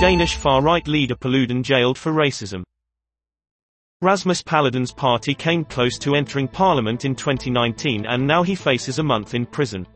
Danish far-right leader Paludan jailed for racism. Rasmus Paludan's party came close to entering parliament in 2019 and now he faces a month in prison.